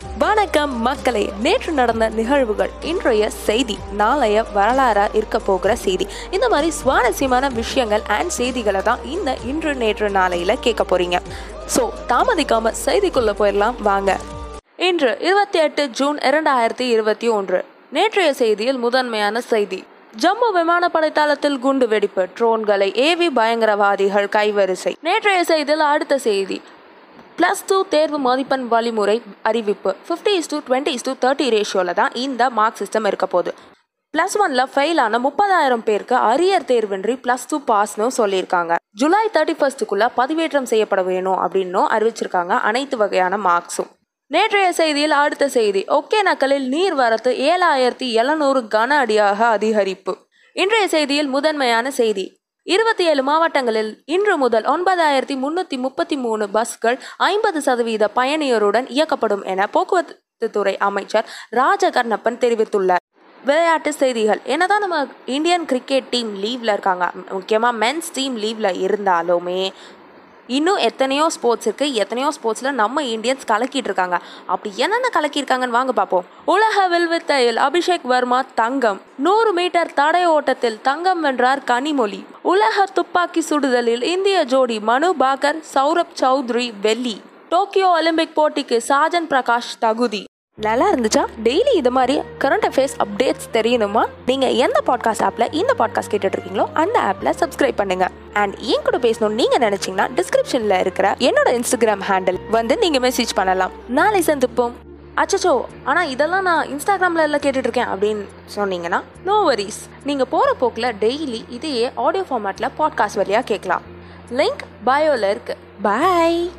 வணக்கம் மக்களே நேற்று நடந்த நிகழ்வுகள். இன்றைய செய்தி நாளைய வரலாறா இருக்க போகிற செய்தி. இந்த மாதிரி சுவாரஸ்யமான விஷயங்கள் அண்ட் செய்திகளை தான் இந்த இன்று நேற்று நாளையில கேட்க போறீங்க. ஸோ தாமதிக்காம செய்திக்குள்ள போயிடலாம் வாங்க. இன்று இருபத்தி எட்டு ஜூன் இரண்டாயிரத்தி இருபத்தி ஒன்று. நேற்றைய செய்தியில் முதன்மையான செய்தி. ஜம்மு விமானப்படை தளத்தில் குண்டு வெடிப்பு ட்ரோன்களை ஏவி பயங்கரவாதிகள் கைவரிசை. நேற்றைய செய்தியில் அடுத்த செய்தி. ப்ளஸ் டூ தேர்வு மதிப்பெண் வழிமுறை அறிவிப்பு. Fifty is to twenty is to thirty ரேஷியோவில் தான் இந்த மார்க் சிஸ்டம் இருக்க போகுது. ப்ளஸ் ஒனில் ஃபெயில் ஆன முப்பதாயிரம் பேருக்கு அரியர் தேர்வின்றி ப்ளஸ் டூ பாஸ்னு சொல்லியிருக்காங்க. ஜூலை தேர்ட்டி ஃபர்ஸ்ட்டுக்குள்ளே பதிவேற்றம் செய்யப்பட வேணும் அப்படின்னும் அறிவிச்சிருக்காங்க அனைத்து வகையான மார்க்ஸும் நேற்றைய செய்தியில் அடுத்த செய்தி. ஒகேனக்கலில் நீர்வரத்து ஏழாயிரத்தி எழுநூறு கன அடியாக அதிகரிப்பு. இன்றைய செய்தியில் முதன்மையான செய்தி. இருபத்தி ஏழு மாவட்டங்களில் இன்று முதல் ஒன்பதாயிரத்தி முன்னூத்தி முப்பத்தி மூணு பஸ்கள் ஐம்பது சதவீத பயணியருடன் இயக்கப்படும் என போக்குவரத்து துறை அமைச்சர் ராஜகர்ணப்பன் தெரிவித்துள்ளார். விளையாட்டு செய்திகள். என்னதான் நம்ம இந்தியன் கிரிக்கெட் டீம் லீவ்ல இருக்காங்க. முக்கியமாக மென்ஸ் டீம் லீவ்ல இருந்தாலுமே இன்னும் எத்தனையோ ஸ்போர்ட்ஸ் இருக்கு. எத்தனையோ ஸ்போர்ட்ஸில் நம்ம இந்தியன்ஸ் கலக்கிட்டு இருக்காங்க. அப்படி என்னென்ன கலக்கியிருக்காங்கன்னு வாங்க பார்ப்போம் உலக வில்வித்தையில் அபிஷேக் வர்மா தங்கம். நூறு மீட்டர் தடை ஓட்டத்தில் தங்கம் வென்றார் கனிமொழி. உலக துப்பாக்கி சுடுதலில் இந்திய ஜோடி மனு பாகர் சௌரப் சௌத்ரி வெள்ளி. டோக்கியோ ஒலிம்பிக் போட்டிக்கு சாஜன் பிரகாஷ் தகுதி. நல்லா இருந்துச்சா? டெய்லி இது மாதிரி கரண்ட் அஃபேர்ஸ் அப்டேட்ஸ் தெரியணுமா? நீங்க எந்த பாட்காஸ்ட் ஆப்ல இந்த பாட்காஸ்ட் கேட்டுட்டு இருக்கீங்களோ அந்த ஆப்ல சப்ஸ்கிரைப் பண்ணுங்க. அண்ட் என் கூட பேசணும்னு நீங்க நினைச்சீங்கன்னா டிஸ்கிரிப்ஷன்ல இருக்கிற என்னோட இன்ஸ்டாகிராம் ஹேண்டில் வந்து நீங்க மெசேஜ் பண்ணலாம். நாளை சந்திப்போம். அச்சச்சோ ஆனால் இதெல்லாம் நான் இன்ஸ்டாகிராம்ல எல்லாம் கேட்டுட்ருக்கேன் அப்படின்னு சொன்னீங்கன்னா நோ வரிஸ் நீங்கள் போகிற போக்கில் டெய்லி இதையே ஆடியோ ஃபார்மேட்டில் பாட்காஸ்ட் வழியாக கேட்கலாம். லிங்க் பயோவில் இருக்குது பாய்